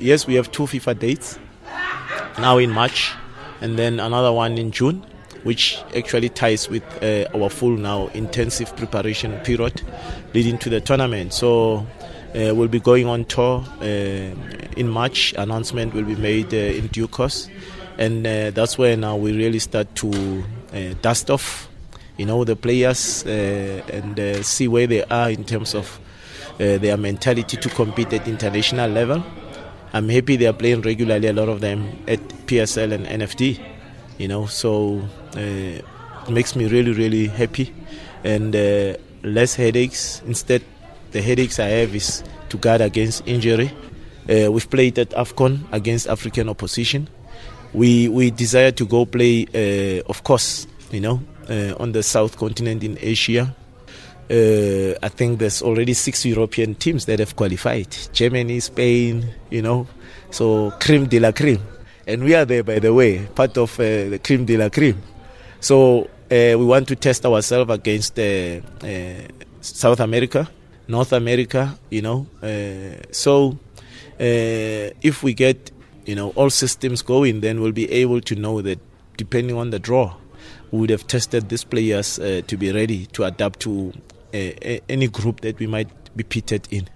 Yes, we have two FIFA dates now in March and then another one in June, which actually ties with uh, our full now intensive preparation period leading to the tournament. So uh, we'll be going on tour uh, in March. Announcement will be made uh, in due course, and uh, that's where now we really start to uh, dust off, you know, the players and see where they are in terms of their mentality to compete at international level. I'm happy they are playing regularly. A lot of them at PSL and NFD, you know. So it makes me really, really happy, and less headaches. Instead, the headaches I have is to guard against injury. Uh, we've played at AFCON against African opposition. We we desire to go play, uh, of course, you know, uh, on the south continent in Asia. Uh, I think there's already six European teams that have qualified: Germany, Spain, you know. So cream de la cream, and we are there, by the way, part of uh, the cream de la cream. So uh, we want to test ourselves against South America North America, you know. Uh, so uh, if we get, you know, all systems going, then we'll be able to know that depending on the draw, we would have tested these players uh, to be ready to adapt to uh, any group that we might be pitted in.